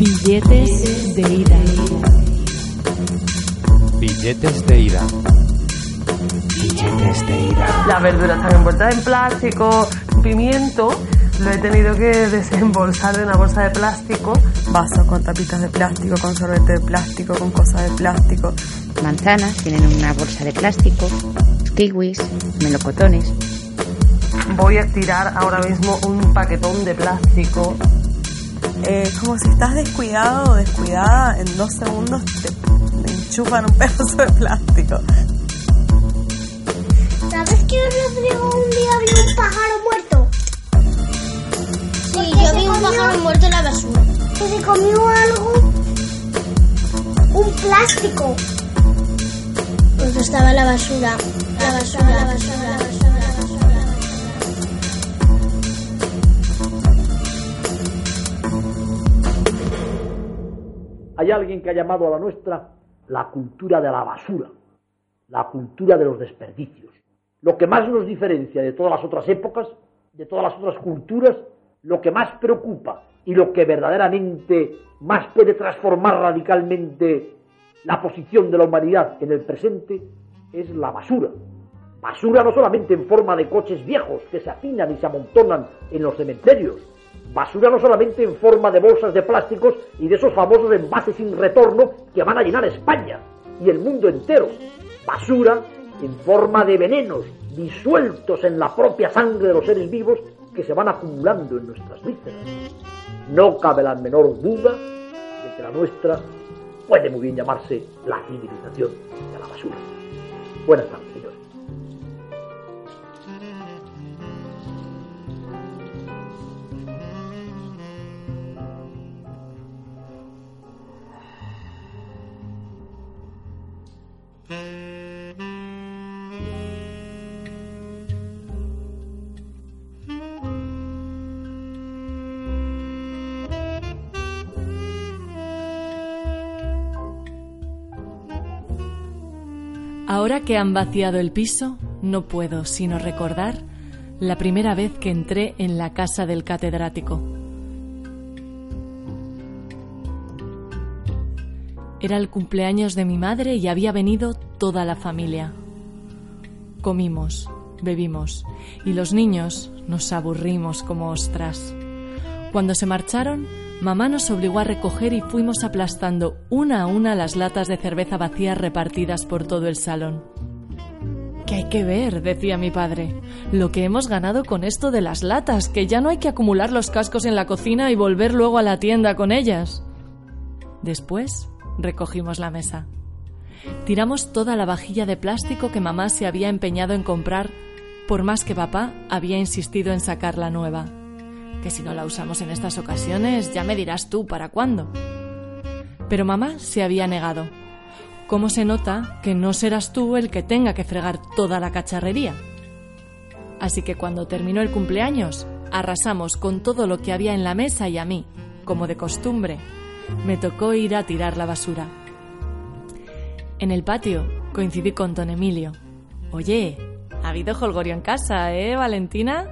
Billetes de ida. Billetes de ida. Billetes de ida. Las verduras están envueltas en plástico, pimiento lo he tenido que desembolsar de una bolsa de plástico. Vasos con tapitas de plástico, con sorbete de plástico, con cosas de plástico. Manzanas tienen una bolsa de plástico, kiwis, melocotones. Voy a tirar ahora mismo un paquetón de plástico eh, como si estás descuidado o descuidada, en dos segundos te, enchufan un pedazo de plástico. ¿Sabes que Rodrigo un día vio un pájaro muerto? Sí, yo vi un pájaro muerto en la basura. Que se comió algo, un plástico. Pues estaba en la basura, la basura, la basura, la basura. Hay alguien que ha llamado a la nuestra la cultura de la basura, la cultura de los desperdicios. Lo que más nos diferencia de todas las otras épocas, de todas las otras culturas, lo que más preocupa y lo que verdaderamente más puede transformar radicalmente la posición de la humanidad en el presente es la basura. Basura no solamente en forma de coches viejos que se afinan y se amontonan en los cementerios, Basura no solamente en forma de bolsas de plásticos y de esos famosos envases sin retorno que van a llenar España y el mundo entero. Basura en forma de venenos disueltos en la propia sangre de los seres vivos que se van acumulando en nuestras vísceras. No cabe la menor duda de que la nuestra puede muy bien llamarse la civilización de la basura. Buenas tardes. Que han vaciado el piso, no puedo sino recordar la primera vez que entré en la casa del catedrático. Era el cumpleaños de mi madre y había venido toda la familia. Comimos, bebimos y los niños nos aburrimos como ostras. Cuando se marcharon, mamá nos obligó a recoger y fuimos aplastando una a una las latas de cerveza vacías repartidas por todo el salón. ¿Qué hay que ver? decía mi padre. Lo que hemos ganado con esto de las latas, que ya no hay que acumular los cascos en la cocina y volver luego a la tienda con ellas. Después recogimos la mesa. Tiramos toda la vajilla de plástico que mamá se había empeñado en comprar, por más que papá había insistido en sacar la nueva. Que si no la usamos en estas ocasiones, ya me dirás tú para cuándo. Pero mamá se había negado. ¿Cómo se nota que no serás tú el que tenga que fregar toda la cacharrería? Así que cuando terminó el cumpleaños, arrasamos con todo lo que había en la mesa y a mí, como de costumbre, me tocó ir a tirar la basura. En el patio coincidí con don Emilio. Oye, ha habido holgorio en casa, ¿eh, Valentina?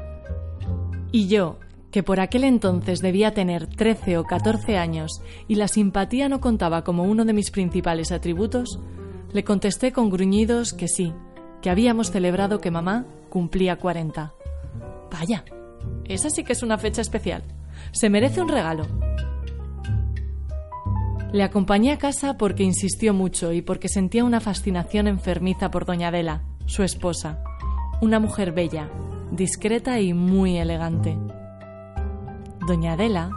Y yo, que por aquel entonces debía tener 13 o 14 años y la simpatía no contaba como uno de mis principales atributos, le contesté con gruñidos que sí, que habíamos celebrado que mamá cumplía 40. Vaya, esa sí que es una fecha especial. Se merece un regalo. Le acompañé a casa porque insistió mucho y porque sentía una fascinación enfermiza por doña Adela, su esposa, una mujer bella, discreta y muy elegante. Doña Adela,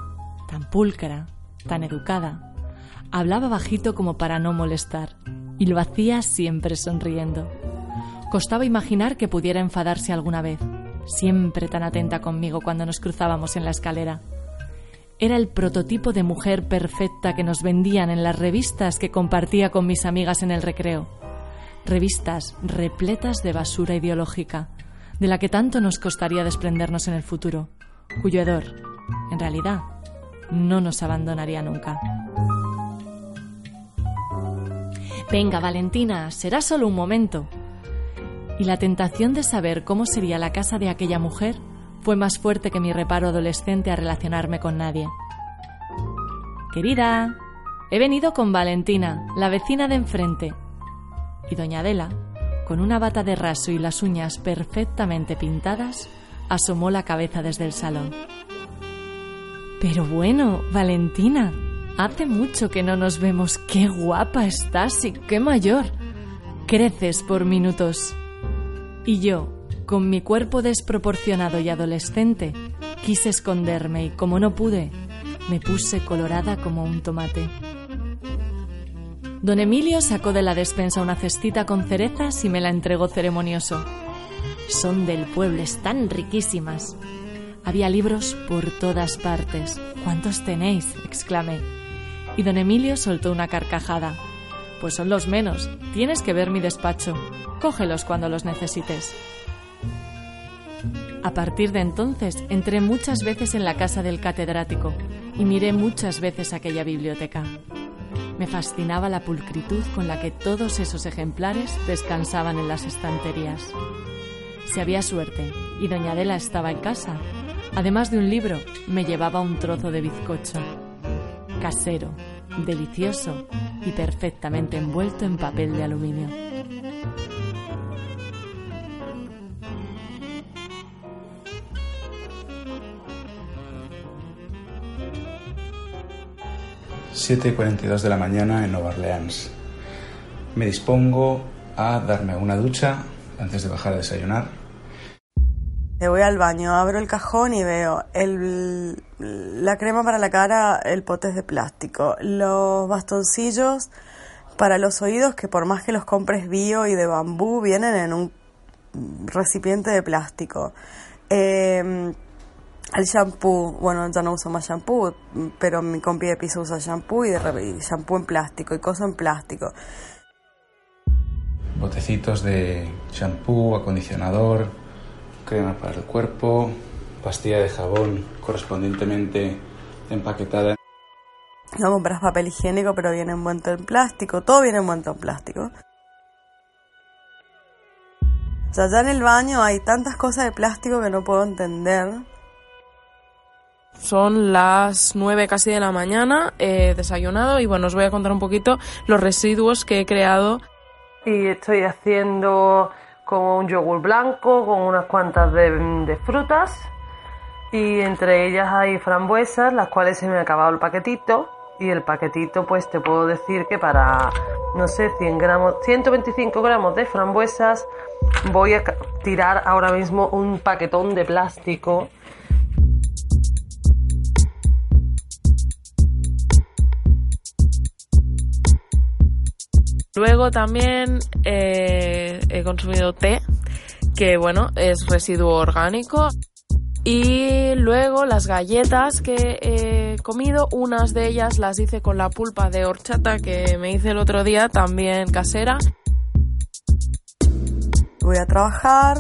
tan pulcra, tan educada, hablaba bajito como para no molestar, y lo hacía siempre sonriendo. Costaba imaginar que pudiera enfadarse alguna vez, siempre tan atenta conmigo cuando nos cruzábamos en la escalera. Era el prototipo de mujer perfecta que nos vendían en las revistas que compartía con mis amigas en el recreo. Revistas repletas de basura ideológica, de la que tanto nos costaría desprendernos en el futuro, cuyo hedor, en realidad, no nos abandonaría nunca. Venga, Valentina, será solo un momento, y la tentación de saber cómo sería la casa de aquella mujer fue más fuerte que mi reparo adolescente a relacionarme con nadie. Querida, he venido con Valentina, la vecina de enfrente. Y doña Adela, con una bata de raso y las uñas perfectamente pintadas, asomó la cabeza desde el salón. Pero bueno, Valentina, hace mucho que no nos vemos. Qué guapa estás y qué mayor. Creces por minutos. Y yo, con mi cuerpo desproporcionado y adolescente, quise esconderme y como no pude, me puse colorada como un tomate. Don Emilio sacó de la despensa una cestita con cerezas y me la entregó ceremonioso. Son del pueblo, están riquísimas. Había libros por todas partes. ¿Cuántos tenéis? exclamé. Y don Emilio soltó una carcajada. Pues son los menos. Tienes que ver mi despacho. Cógelos cuando los necesites. A partir de entonces entré muchas veces en la casa del catedrático y miré muchas veces aquella biblioteca. Me fascinaba la pulcritud con la que todos esos ejemplares descansaban en las estanterías. Si había suerte y doña Adela estaba en casa, además de un libro, me llevaba un trozo de bizcocho. Casero, delicioso y perfectamente envuelto en papel de aluminio. ...7.42 de la mañana en Nueva Orleans. Me dispongo a darme una ducha antes de bajar a desayunar. Me voy al baño, abro el cajón y veo el, la crema para la cara, el pote es de plástico, los bastoncillos para los oídos que por más que los compres bio y de bambú vienen en un recipiente de plástico. Eh, el shampoo, bueno, ya no uso más shampoo, pero mi compi de piso usa shampoo y, de, shampoo en plástico y cosas en plástico. Botecitos de shampoo, acondicionador, crema para el cuerpo, pastilla de jabón correspondientemente empaquetada. No compras papel higiénico, pero viene envuelto en plástico, todo viene envuelto en plástico. O sea, ya en el baño hay tantas cosas de plástico que no puedo entender. Son las nueve casi de la mañana, he desayunado y bueno, os voy a contar un poquito los residuos que he creado. Y estoy haciendo como un yogur blanco con unas cuantas de, de frutas y entre ellas hay frambuesas, las cuales se me ha acabado el paquetito y el paquetito pues te puedo decir que para no sé 100 gramos 125 gramos de frambuesas voy a tirar ahora mismo un paquetón de plástico Luego también eh, he consumido té, que bueno, es residuo orgánico. Y luego las galletas que he comido, unas de ellas las hice con la pulpa de horchata que me hice el otro día, también casera. Voy a trabajar,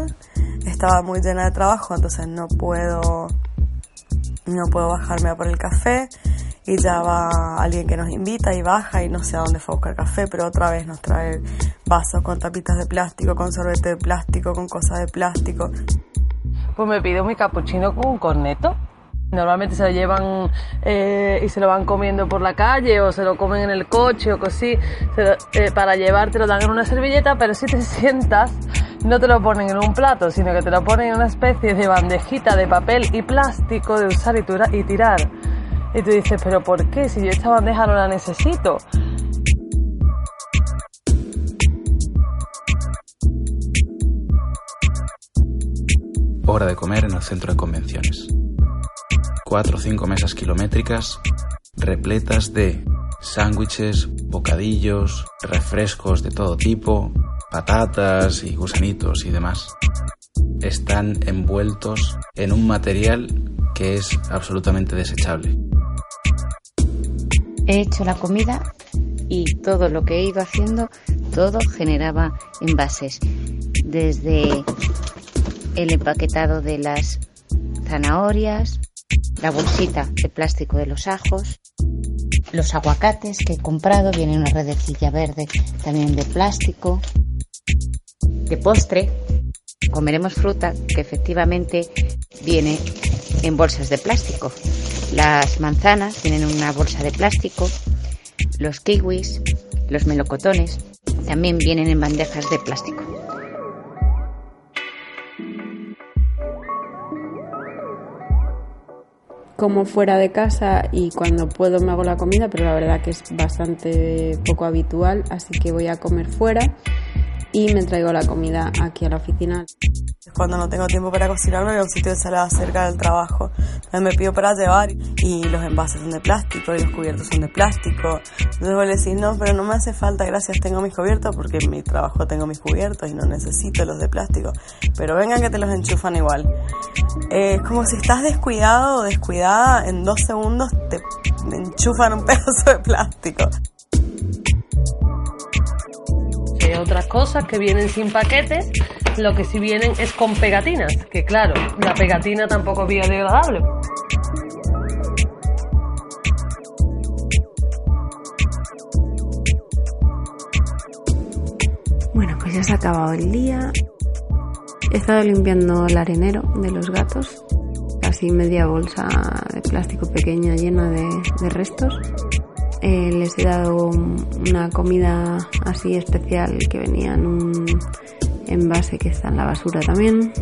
estaba muy llena de trabajo, entonces no puedo no puedo bajarme a por el café y ya va alguien que nos invita y baja y no sé a dónde fue a buscar café, pero otra vez nos trae vasos con tapitas de plástico, con sorbete de plástico, con cosas de plástico. Pues me pido mi capuchino con un corneto. Normalmente se lo llevan eh, y se lo van comiendo por la calle o se lo comen en el coche o así. Eh, para llevarte lo dan en una servilleta, pero si te sientas no te lo ponen en un plato, sino que te lo ponen en una especie de bandejita de papel y plástico de usar y tirar. Y tú dices, pero ¿por qué? Si yo esta bandeja no la necesito. Hora de comer en el centro de convenciones. Cuatro o cinco mesas kilométricas repletas de sándwiches, bocadillos, refrescos de todo tipo, patatas y gusanitos y demás, están envueltos en un material que es absolutamente desechable. He hecho la comida y todo lo que he ido haciendo, todo generaba envases. Desde el empaquetado de las zanahorias, la bolsita de plástico de los ajos, los aguacates que he comprado, viene una redecilla verde también de plástico. De postre, comeremos fruta que efectivamente viene en bolsas de plástico. Las manzanas vienen en una bolsa de plástico, los kiwis, los melocotones también vienen en bandejas de plástico. como fuera de casa y cuando puedo me hago la comida, pero la verdad que es bastante poco habitual, así que voy a comer fuera y me traigo la comida aquí a la oficina. Cuando no tengo tiempo para cocinar, me voy a un sitio de salada cerca del trabajo. me pido para llevar y los envases son de plástico y los cubiertos son de plástico. Entonces vos le decís, no, pero no me hace falta, gracias, tengo mis cubiertos porque en mi trabajo tengo mis cubiertos y no necesito los de plástico. Pero vengan que te los enchufan igual. Es como si estás descuidado o descuidada, en dos segundos te enchufan un pedazo de plástico otras cosas que vienen sin paquetes, lo que sí vienen es con pegatinas, que claro, la pegatina tampoco es biodegradable. Bueno, pues ya se ha acabado el día. He estado limpiando el arenero de los gatos, casi media bolsa de plástico pequeña llena de, de restos. Eh, les he dado una comida así especial que venía en un envase que está en la basura también.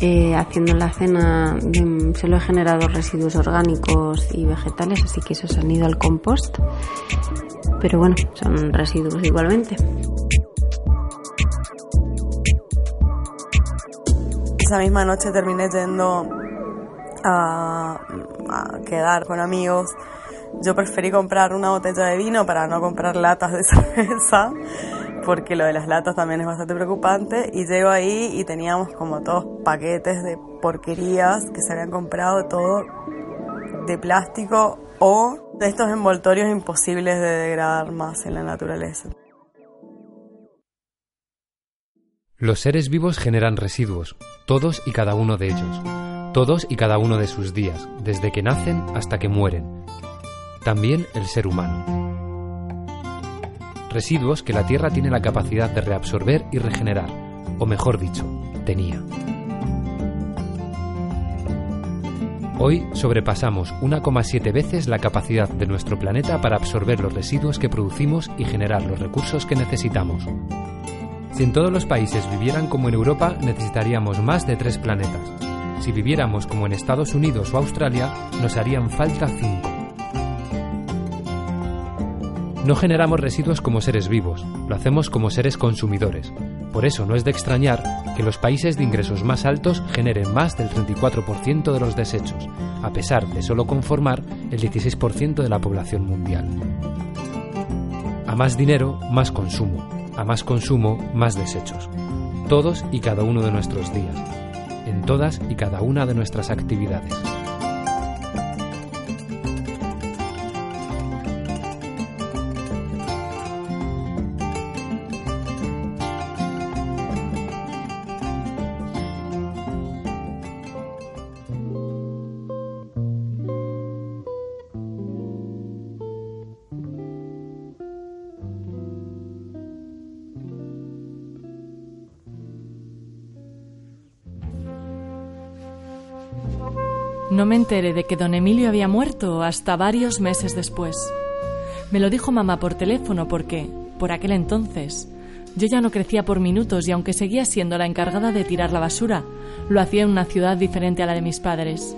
Eh, haciendo la cena se lo he generado residuos orgánicos y vegetales, así que esos han ido al compost. Pero bueno, son residuos igualmente. Esa misma noche terminé yendo a quedar con amigos yo preferí comprar una botella de vino para no comprar latas de cerveza, porque lo de las latas también es bastante preocupante. Y llego ahí y teníamos como todos paquetes de porquerías que se habían comprado, todo de plástico o de estos envoltorios imposibles de degradar más en la naturaleza. Los seres vivos generan residuos, todos y cada uno de ellos, todos y cada uno de sus días, desde que nacen hasta que mueren también el ser humano. Residuos que la Tierra tiene la capacidad de reabsorber y regenerar, o mejor dicho, tenía. Hoy sobrepasamos 1,7 veces la capacidad de nuestro planeta para absorber los residuos que producimos y generar los recursos que necesitamos. Si en todos los países vivieran como en Europa, necesitaríamos más de tres planetas. Si viviéramos como en Estados Unidos o Australia, nos harían falta cinco. No generamos residuos como seres vivos, lo hacemos como seres consumidores. Por eso no es de extrañar que los países de ingresos más altos generen más del 34% de los desechos, a pesar de solo conformar el 16% de la población mundial. A más dinero, más consumo. A más consumo, más desechos. Todos y cada uno de nuestros días. En todas y cada una de nuestras actividades. No me enteré de que don Emilio había muerto hasta varios meses después. Me lo dijo mamá por teléfono porque, por aquel entonces, yo ya no crecía por minutos y aunque seguía siendo la encargada de tirar la basura, lo hacía en una ciudad diferente a la de mis padres.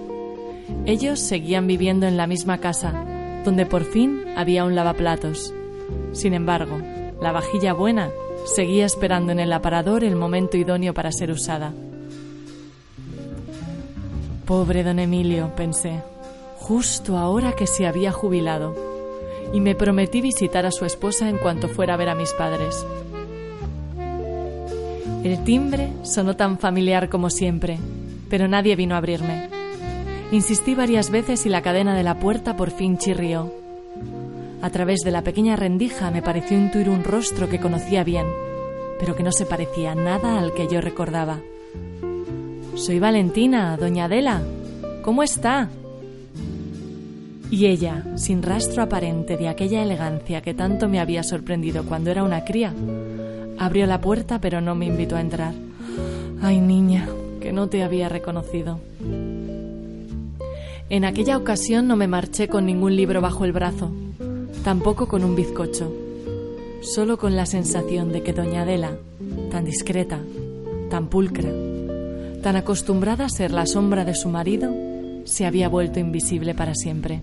Ellos seguían viviendo en la misma casa, donde por fin había un lavaplatos. Sin embargo, la vajilla buena seguía esperando en el aparador el momento idóneo para ser usada. Pobre don Emilio, pensé, justo ahora que se había jubilado, y me prometí visitar a su esposa en cuanto fuera a ver a mis padres. El timbre sonó tan familiar como siempre, pero nadie vino a abrirme. Insistí varias veces y la cadena de la puerta por fin chirrió. A través de la pequeña rendija me pareció intuir un rostro que conocía bien, pero que no se parecía nada al que yo recordaba. Soy Valentina, doña Adela. ¿Cómo está? Y ella, sin rastro aparente de aquella elegancia que tanto me había sorprendido cuando era una cría, abrió la puerta pero no me invitó a entrar. Ay, niña, que no te había reconocido. En aquella ocasión no me marché con ningún libro bajo el brazo, tampoco con un bizcocho, solo con la sensación de que doña Adela, tan discreta, tan pulcra, tan acostumbrada a ser la sombra de su marido, se había vuelto invisible para siempre.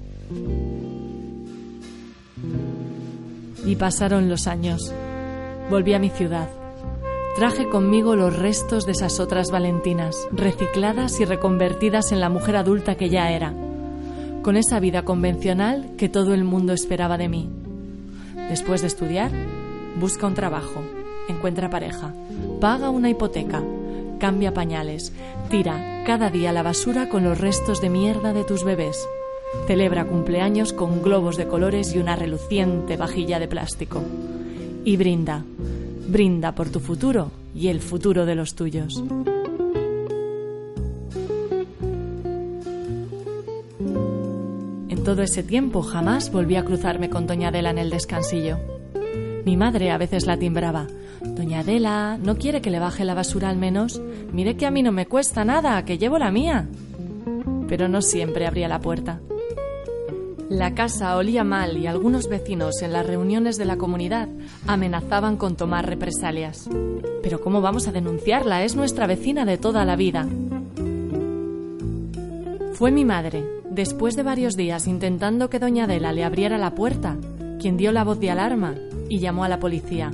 Y pasaron los años. Volví a mi ciudad. Traje conmigo los restos de esas otras Valentinas, recicladas y reconvertidas en la mujer adulta que ya era, con esa vida convencional que todo el mundo esperaba de mí. Después de estudiar, busca un trabajo, encuentra pareja, paga una hipoteca, cambia pañales, tira cada día la basura con los restos de mierda de tus bebés, celebra cumpleaños con globos de colores y una reluciente vajilla de plástico. Y brinda, brinda por tu futuro y el futuro de los tuyos. En todo ese tiempo jamás volví a cruzarme con Doña Adela en el descansillo. Mi madre a veces la timbraba. Doña Adela, ¿no quiere que le baje la basura al menos? Mire que a mí no me cuesta nada, que llevo la mía. Pero no siempre abría la puerta. La casa olía mal y algunos vecinos en las reuniones de la comunidad amenazaban con tomar represalias. Pero ¿cómo vamos a denunciarla? Es nuestra vecina de toda la vida. Fue mi madre, después de varios días intentando que doña Adela le abriera la puerta, quien dio la voz de alarma y llamó a la policía.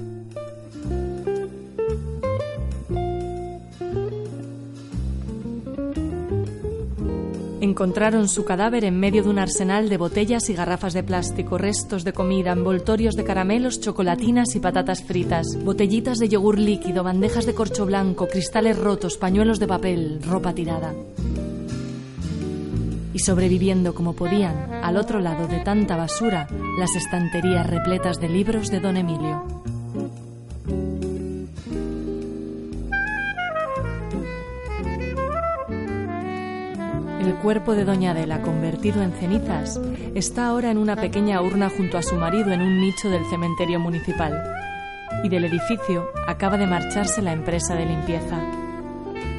Encontraron su cadáver en medio de un arsenal de botellas y garrafas de plástico, restos de comida, envoltorios de caramelos, chocolatinas y patatas fritas, botellitas de yogur líquido, bandejas de corcho blanco, cristales rotos, pañuelos de papel, ropa tirada. Y sobreviviendo como podían, al otro lado de tanta basura, las estanterías repletas de libros de don Emilio. El cuerpo de Doña Adela, convertido en cenizas, está ahora en una pequeña urna junto a su marido en un nicho del cementerio municipal. Y del edificio acaba de marcharse la empresa de limpieza.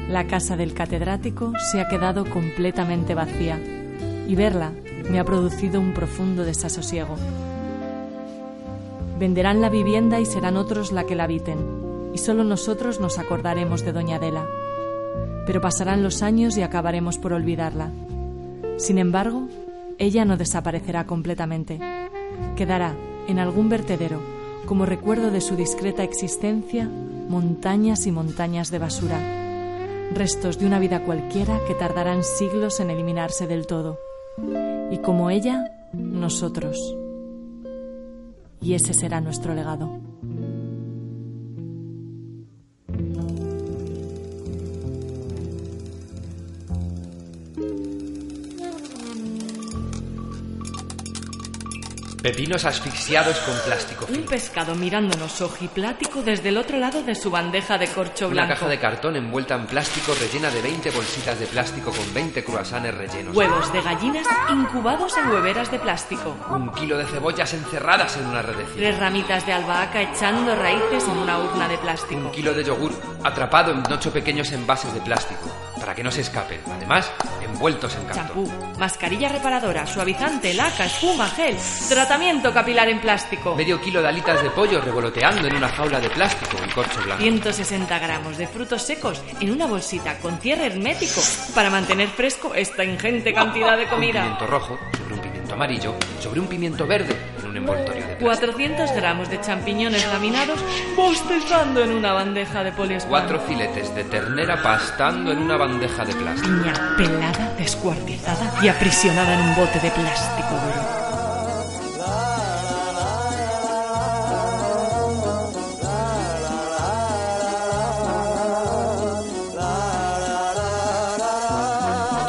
La casa del catedrático se ha quedado completamente vacía y verla me ha producido un profundo desasosiego. Venderán la vivienda y serán otros la que la habiten, y solo nosotros nos acordaremos de Doña Adela pero pasarán los años y acabaremos por olvidarla. Sin embargo, ella no desaparecerá completamente. Quedará en algún vertedero, como recuerdo de su discreta existencia, montañas y montañas de basura, restos de una vida cualquiera que tardarán siglos en eliminarse del todo. Y como ella, nosotros. Y ese será nuestro legado. Pepinos asfixiados con plástico Un pescado mirándonos ojiplático desde el otro lado de su bandeja de corcho Una blanco. caja de cartón envuelta en plástico rellena de 20 bolsitas de plástico con 20 croissants rellenos. Huevos de gallinas incubados en hueveras de plástico. Un kilo de cebollas encerradas en una redecilla. Tres ramitas de albahaca echando raíces en una urna de plástico. Un kilo de yogur atrapado en ocho pequeños envases de plástico para que no se escapen. Además, envueltos en cartón. Champú, mascarilla reparadora, suavizante, laca, espuma, gel, tratamiento capilar en plástico. Medio kilo de alitas de pollo revoloteando en una jaula de plástico y corcho blanco. 160 gramos de frutos secos en una bolsita con cierre hermético para mantener fresco esta ingente cantidad de Un comida. pimiento rojo sobre un pimiento amarillo sobre un pimiento verde en un envoltorio de plástico. 400 gramos de champiñones laminados bostezando en una bandeja de poliespan. Cuatro filetes de ternera pastando en una bandeja de plástico. Piña pelada, descuartizada y aprisionada en un bote de plástico duro.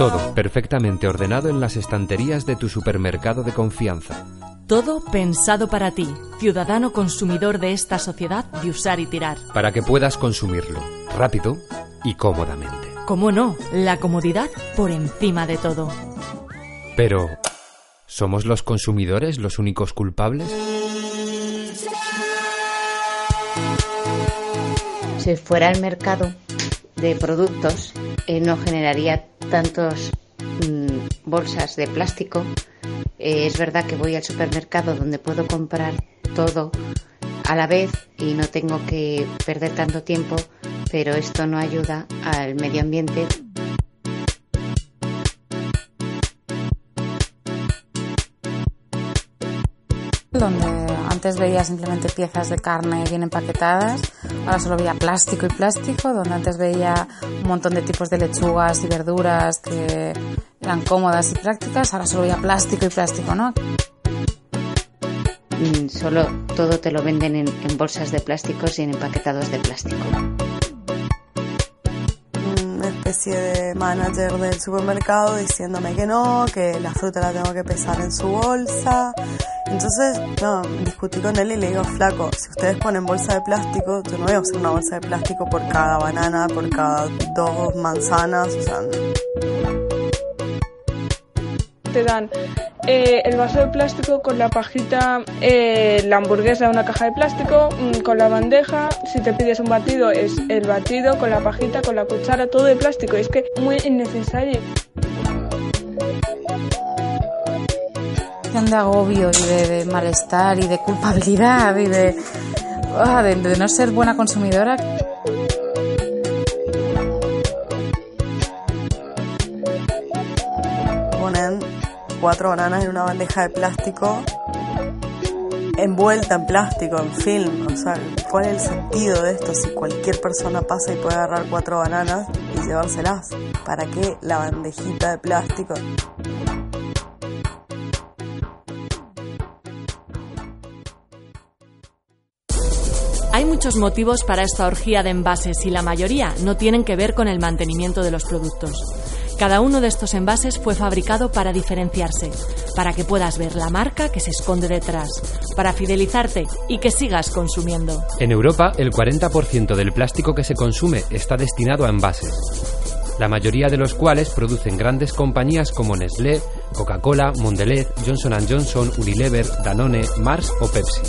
Todo perfectamente ordenado en las estanterías de tu supermercado de confianza. Todo pensado para ti, ciudadano consumidor de esta sociedad de usar y tirar. Para que puedas consumirlo rápido y cómodamente. ¿Cómo no? La comodidad por encima de todo. Pero, ¿somos los consumidores los únicos culpables? Si fuera el mercado de productos, eh, no generaría tantos mm, bolsas de plástico. Eh, es verdad que voy al supermercado donde puedo comprar todo a la vez y no tengo que perder tanto tiempo, pero esto no ayuda al medio ambiente antes veía simplemente piezas de carne bien empaquetadas, ahora solo veía plástico y plástico, donde antes veía un montón de tipos de lechugas y verduras que eran cómodas y prácticas, ahora solo veía plástico y plástico, ¿no? Mm, Solo todo te lo venden en, en bolsas de plásticos y en empaquetados de plástico. Especie de manager del supermercado diciéndome que no, que la fruta la tengo que pesar en su bolsa. Entonces, no, discutí con él y le digo, flaco, si ustedes ponen bolsa de plástico, yo no voy a usar una bolsa de plástico por cada banana, por cada dos manzanas, o sea, te dan eh, el vaso de plástico con la pajita, eh, la hamburguesa una caja de plástico, mm, con la bandeja, si te pides un batido es el batido con la pajita, con la cuchara, todo de plástico, es que muy innecesario. de agobio y de, de malestar y de culpabilidad y de, ah, de, de no ser buena consumidora. Cuatro bananas en una bandeja de plástico envuelta en plástico, en film. O sea, ¿cuál es el sentido de esto si cualquier persona pasa y puede agarrar cuatro bananas y llevárselas? ¿Para qué la bandejita de plástico? Hay muchos motivos para esta orgía de envases y la mayoría no tienen que ver con el mantenimiento de los productos. Cada uno de estos envases fue fabricado para diferenciarse, para que puedas ver la marca que se esconde detrás, para fidelizarte y que sigas consumiendo. En Europa, el 40% del plástico que se consume está destinado a envases, la mayoría de los cuales producen grandes compañías como Nestlé, Coca-Cola, Mondelez, Johnson Johnson, Unilever, Danone, Mars o Pepsi.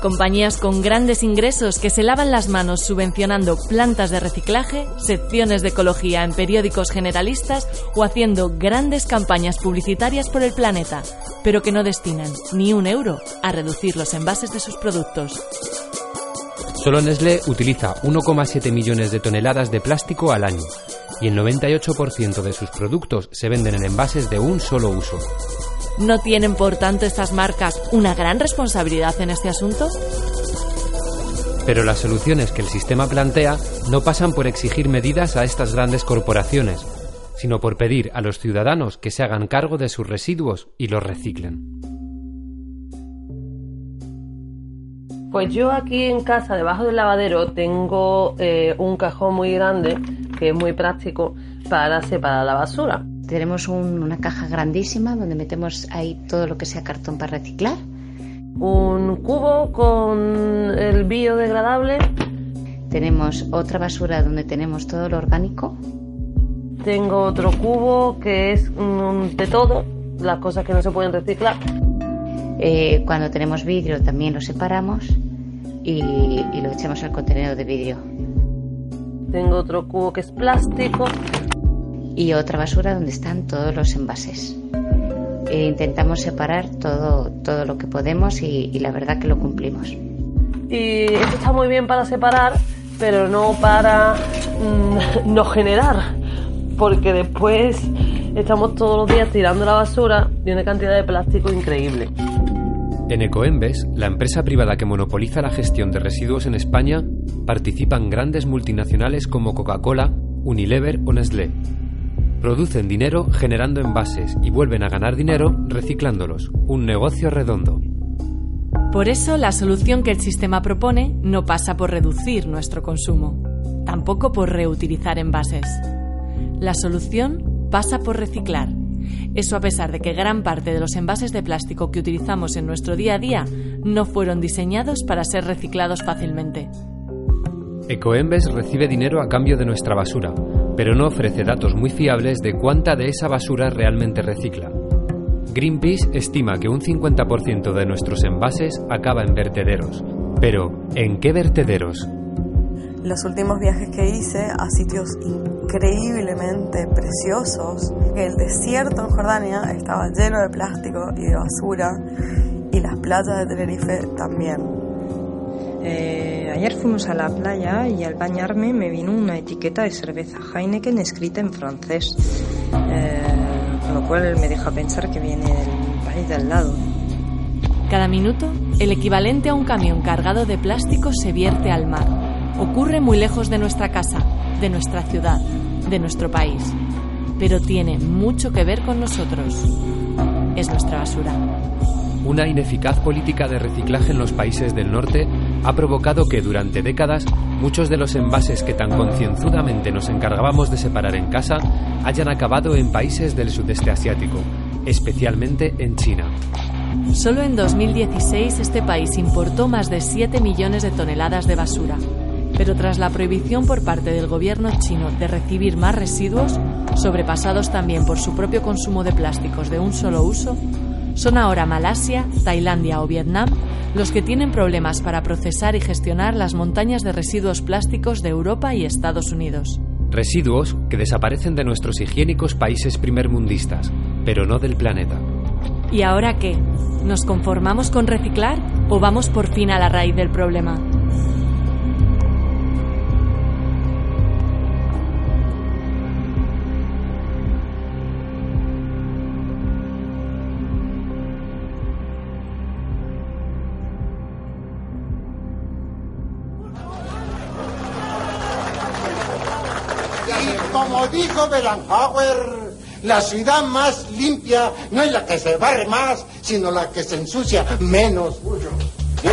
Compañías con grandes ingresos que se lavan las manos subvencionando plantas de reciclaje, secciones de ecología en periódicos generalistas o haciendo grandes campañas publicitarias por el planeta, pero que no destinan ni un euro a reducir los envases de sus productos. Solo Nestlé utiliza 1,7 millones de toneladas de plástico al año y el 98% de sus productos se venden en envases de un solo uso. ¿No tienen, por tanto, estas marcas una gran responsabilidad en este asunto? Pero las soluciones que el sistema plantea no pasan por exigir medidas a estas grandes corporaciones, sino por pedir a los ciudadanos que se hagan cargo de sus residuos y los reciclen. Pues yo aquí en casa, debajo del lavadero, tengo eh, un cajón muy grande que es muy práctico para separar la basura. Tenemos un- una caja grandísima donde metemos ahí todo lo que sea cartón para reciclar. Un cubo con el biodegradable. Tenemos otra basura donde tenemos todo lo orgánico. Tengo otro cubo que es mm, de todo, las cosas que no se pueden reciclar. Eh, cuando tenemos vidrio también lo separamos y, y lo echamos al contenedor de vidrio. Tengo otro cubo que es plástico. Y otra basura donde están todos los envases. E intentamos separar todo, todo lo que podemos y, y la verdad que lo cumplimos. Y esto está muy bien para separar, pero no para mm, no generar. Porque después estamos todos los días tirando la basura de una cantidad de plástico increíble. En Ecoembes, la empresa privada que monopoliza la gestión de residuos en España, participan grandes multinacionales como Coca-Cola, Unilever o Nestlé. Producen dinero generando envases y vuelven a ganar dinero reciclándolos. Un negocio redondo. Por eso, la solución que el sistema propone no pasa por reducir nuestro consumo, tampoco por reutilizar envases. La solución pasa por reciclar. Eso a pesar de que gran parte de los envases de plástico que utilizamos en nuestro día a día no fueron diseñados para ser reciclados fácilmente. Ecoembes recibe dinero a cambio de nuestra basura, pero no ofrece datos muy fiables de cuánta de esa basura realmente recicla. Greenpeace estima que un 50% de nuestros envases acaba en vertederos. Pero, ¿en qué vertederos? Los últimos viajes que hice a sitios increíblemente preciosos, el desierto en Jordania estaba lleno de plástico y de basura y las playas de Tenerife también. Eh, ayer fuimos a la playa y al bañarme me vino una etiqueta de cerveza Heineken escrita en francés, eh, lo cual me deja pensar que viene del país de al lado. Cada minuto, el equivalente a un camión cargado de plástico se vierte al mar. Ocurre muy lejos de nuestra casa, de nuestra ciudad, de nuestro país. Pero tiene mucho que ver con nosotros. Es nuestra basura. Una ineficaz política de reciclaje en los países del norte ha provocado que durante décadas muchos de los envases que tan concienzudamente nos encargábamos de separar en casa hayan acabado en países del sudeste asiático, especialmente en China. Solo en 2016 este país importó más de 7 millones de toneladas de basura. Pero tras la prohibición por parte del gobierno chino de recibir más residuos, sobrepasados también por su propio consumo de plásticos de un solo uso, son ahora Malasia, Tailandia o Vietnam los que tienen problemas para procesar y gestionar las montañas de residuos plásticos de Europa y Estados Unidos. Residuos que desaparecen de nuestros higiénicos países primermundistas, pero no del planeta. ¿Y ahora qué? ¿Nos conformamos con reciclar o vamos por fin a la raíz del problema? Dijo Belanhauer, la ciudad más limpia no es la que se barre más, sino la que se ensucia menos. Y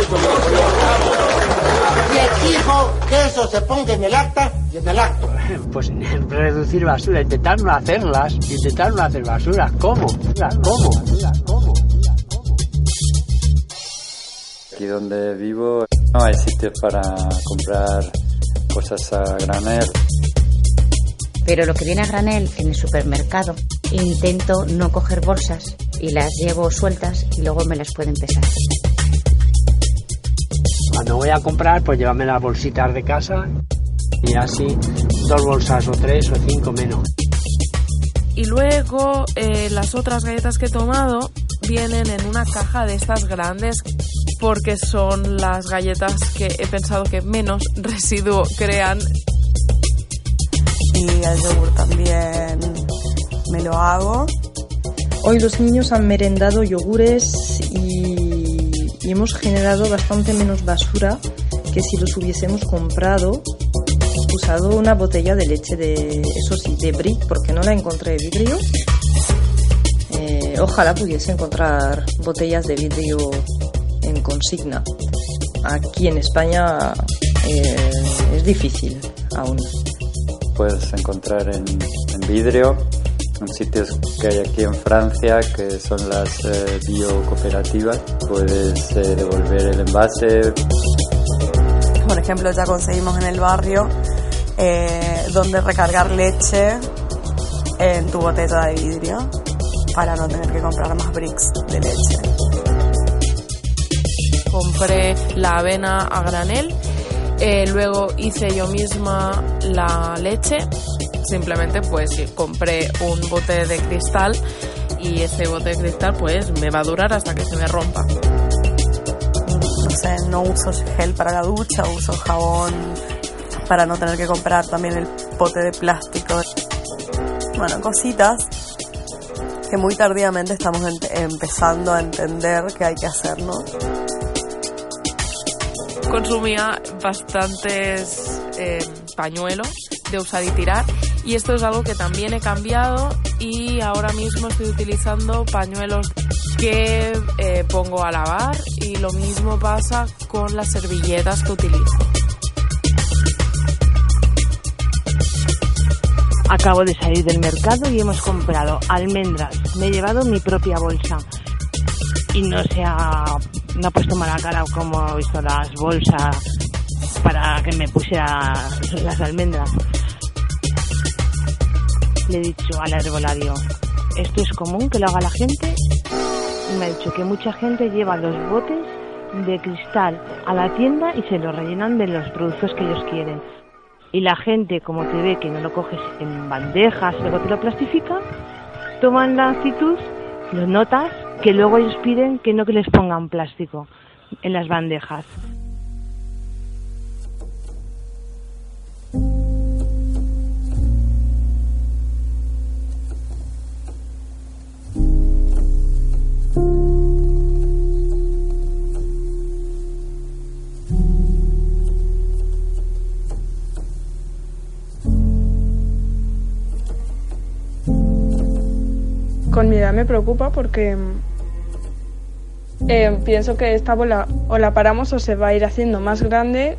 exijo que eso se ponga en el acta y en el acto. Pues reducir basura, intentar no hacerlas, intentar no hacer basura. ¿Cómo? ¿Cómo? ¿Cómo? Aquí donde vivo no hay sitio para comprar cosas a granel. Pero lo que viene a granel en el supermercado, intento no coger bolsas y las llevo sueltas y luego me las pueden pesar. Cuando voy a comprar, pues llévame las bolsitas de casa y así dos bolsas o tres o cinco menos. Y luego eh, las otras galletas que he tomado vienen en una caja de estas grandes porque son las galletas que he pensado que menos residuo crean. Y el yogur también me lo hago. Hoy los niños han merendado yogures y, y hemos generado bastante menos basura que si los hubiésemos comprado usado una botella de leche de, eso sí, de brick, porque no la encontré de vidrio. Eh, ojalá pudiese encontrar botellas de vidrio en consigna. Aquí en España eh, es difícil aún. Puedes encontrar en, en vidrio, en sitios que hay aquí en Francia, que son las eh, biocooperativas. Puedes eh, devolver el envase. Por ejemplo, ya conseguimos en el barrio eh, donde recargar leche en tu botella de vidrio para no tener que comprar más bricks de leche. Compré la avena a granel, eh, luego hice yo misma la leche, simplemente pues compré un bote de cristal y ese bote de cristal pues me va a durar hasta que se me rompa. No sé, no uso gel para la ducha, uso jabón para no tener que comprar también el pote de plástico. Bueno, cositas que muy tardíamente estamos empezando a entender que hay que hacer, ¿no? Consumía bastantes eh, pañuelos de usar y tirar y esto es algo que también he cambiado y ahora mismo estoy utilizando pañuelos que eh, pongo a lavar y lo mismo pasa con las servilletas que utilizo. Acabo de salir del mercado y hemos comprado almendras. Me he llevado mi propia bolsa. Y no se ha, no ha puesto mala cara como he visto las bolsas para que me pusiera las almendras. Le he dicho al herbolario, ¿esto es común que lo haga la gente? Y me ha dicho que mucha gente lleva los botes de cristal a la tienda y se los rellenan de los productos que ellos quieren. Y la gente, como te ve que no lo coges en bandejas, luego te lo plastifica, toman la actitud, lo notas, que luego ellos piden que no que les pongan plástico en las bandejas. Con mi edad me preocupa porque eh, pienso que esta bola o la paramos o se va a ir haciendo más grande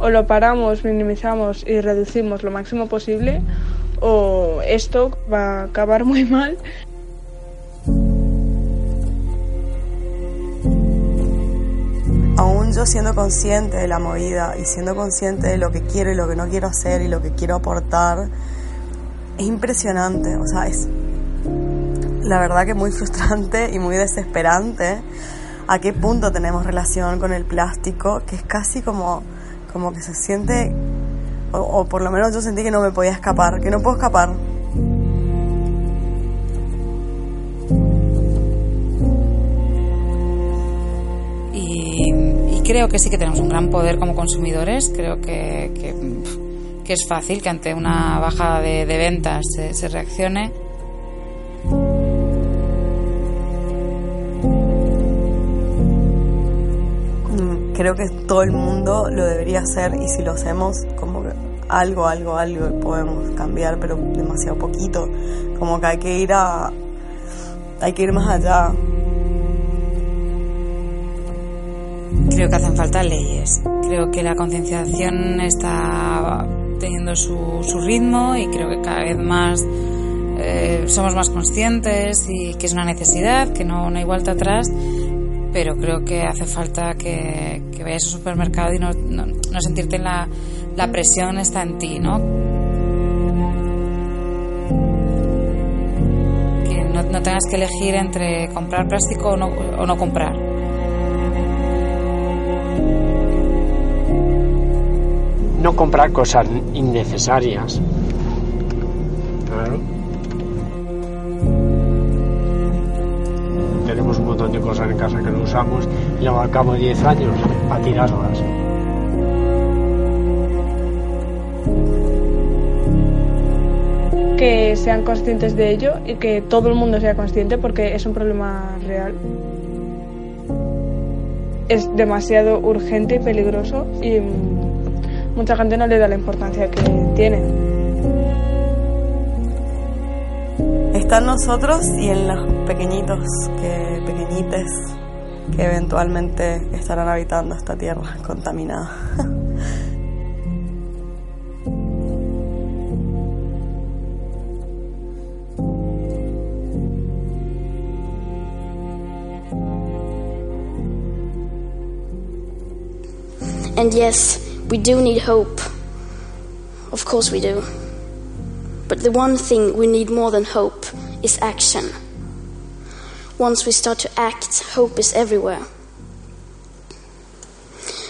o lo paramos, minimizamos y reducimos lo máximo posible o esto va a acabar muy mal. Aún yo siendo consciente de la movida y siendo consciente de lo que quiero y lo que no quiero hacer y lo que quiero aportar, es impresionante, o sea, es la verdad que muy frustrante y muy desesperante a qué punto tenemos relación con el plástico, que es casi como, como que se siente, o, por lo menos yo sentí que no me podía escapar, que no puedo escapar. Y, creo que sí que tenemos un gran poder como consumidores, creo que, que es fácil que ante una bajada de, de ventas se, se reaccione. Mm, Creo que todo el mundo lo debería hacer y si lo hacemos, como que algo, algo, algo podemos cambiar, pero demasiado poquito. Como que hay que ir a. hay que ir más allá. Creo que hacen falta leyes. Creo que la concienciación está teniendo su, su ritmo y creo que cada vez más eh, somos más conscientes y que es una necesidad, que no, no hay vuelta atrás, pero creo que hace falta que, que vayas al supermercado y no, no, sentirte la, la presión está en ti, ¿no? Que no, no tengas que elegir entre comprar plástico o no, o no comprar. No comprar cosas innecesarias. Claro. Tenemos un montón de cosas en casa que no usamos y luego al cabo de 10 años a tirarlas. que sean conscientes de ello y que todo el mundo sea consciente porque es un problema real. Es demasiado urgente y peligroso y mm, mucha gente no le da la importancia que tiene. Está en nosotros y en los pequeñitos, que pequeñites, que eventualmente estarán habitando esta tierra contaminada. And yes, we do need hope. Of course we do. But the one thing we need more than hope is action. Once we start to act, hope is everywhere.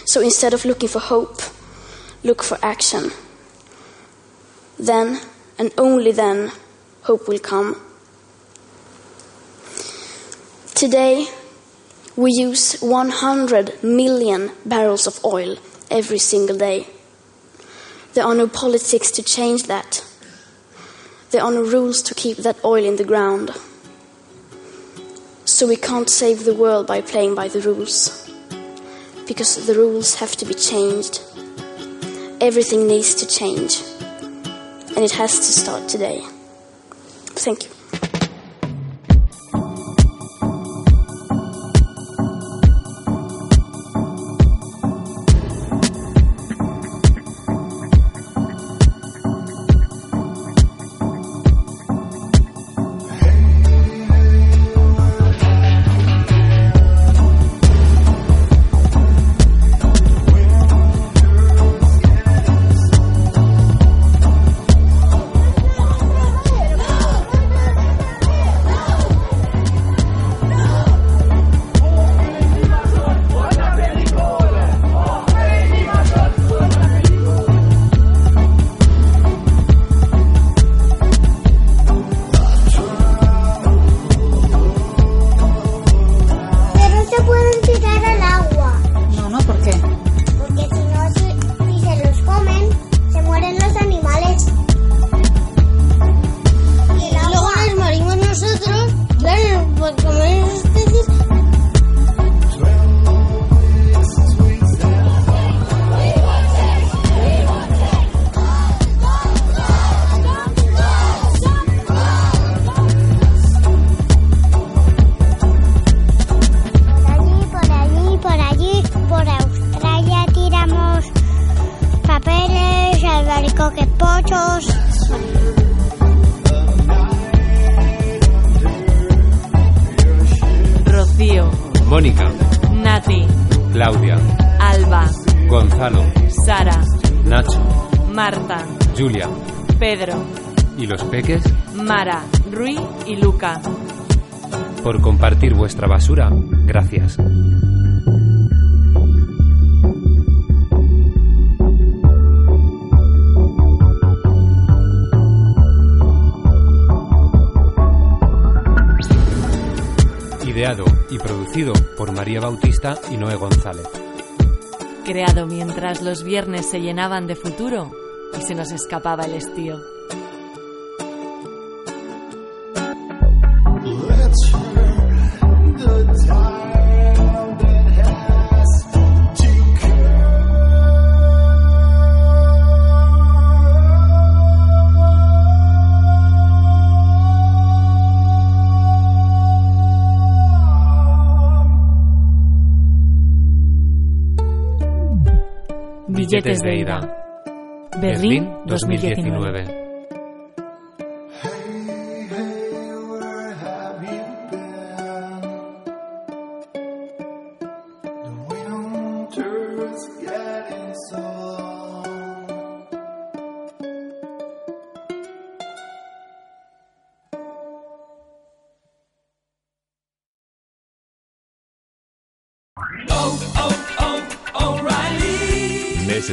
So instead of looking for hope, look for action. Then, and only then, hope will come. Today, we use 100 million barrels of oil every single day. There are no politics to change that. There are no rules to keep that oil in the ground. So we can't save the world by playing by the rules. Because the rules have to be changed. Everything needs to change. And it has to start today. Thank you. Por compartir vuestra basura, gracias. Ideado y producido por María Bautista y Noé González. Creado mientras los viernes se llenaban de futuro y se nos escapaba el estío. Billetes de ida. Berlín 2019.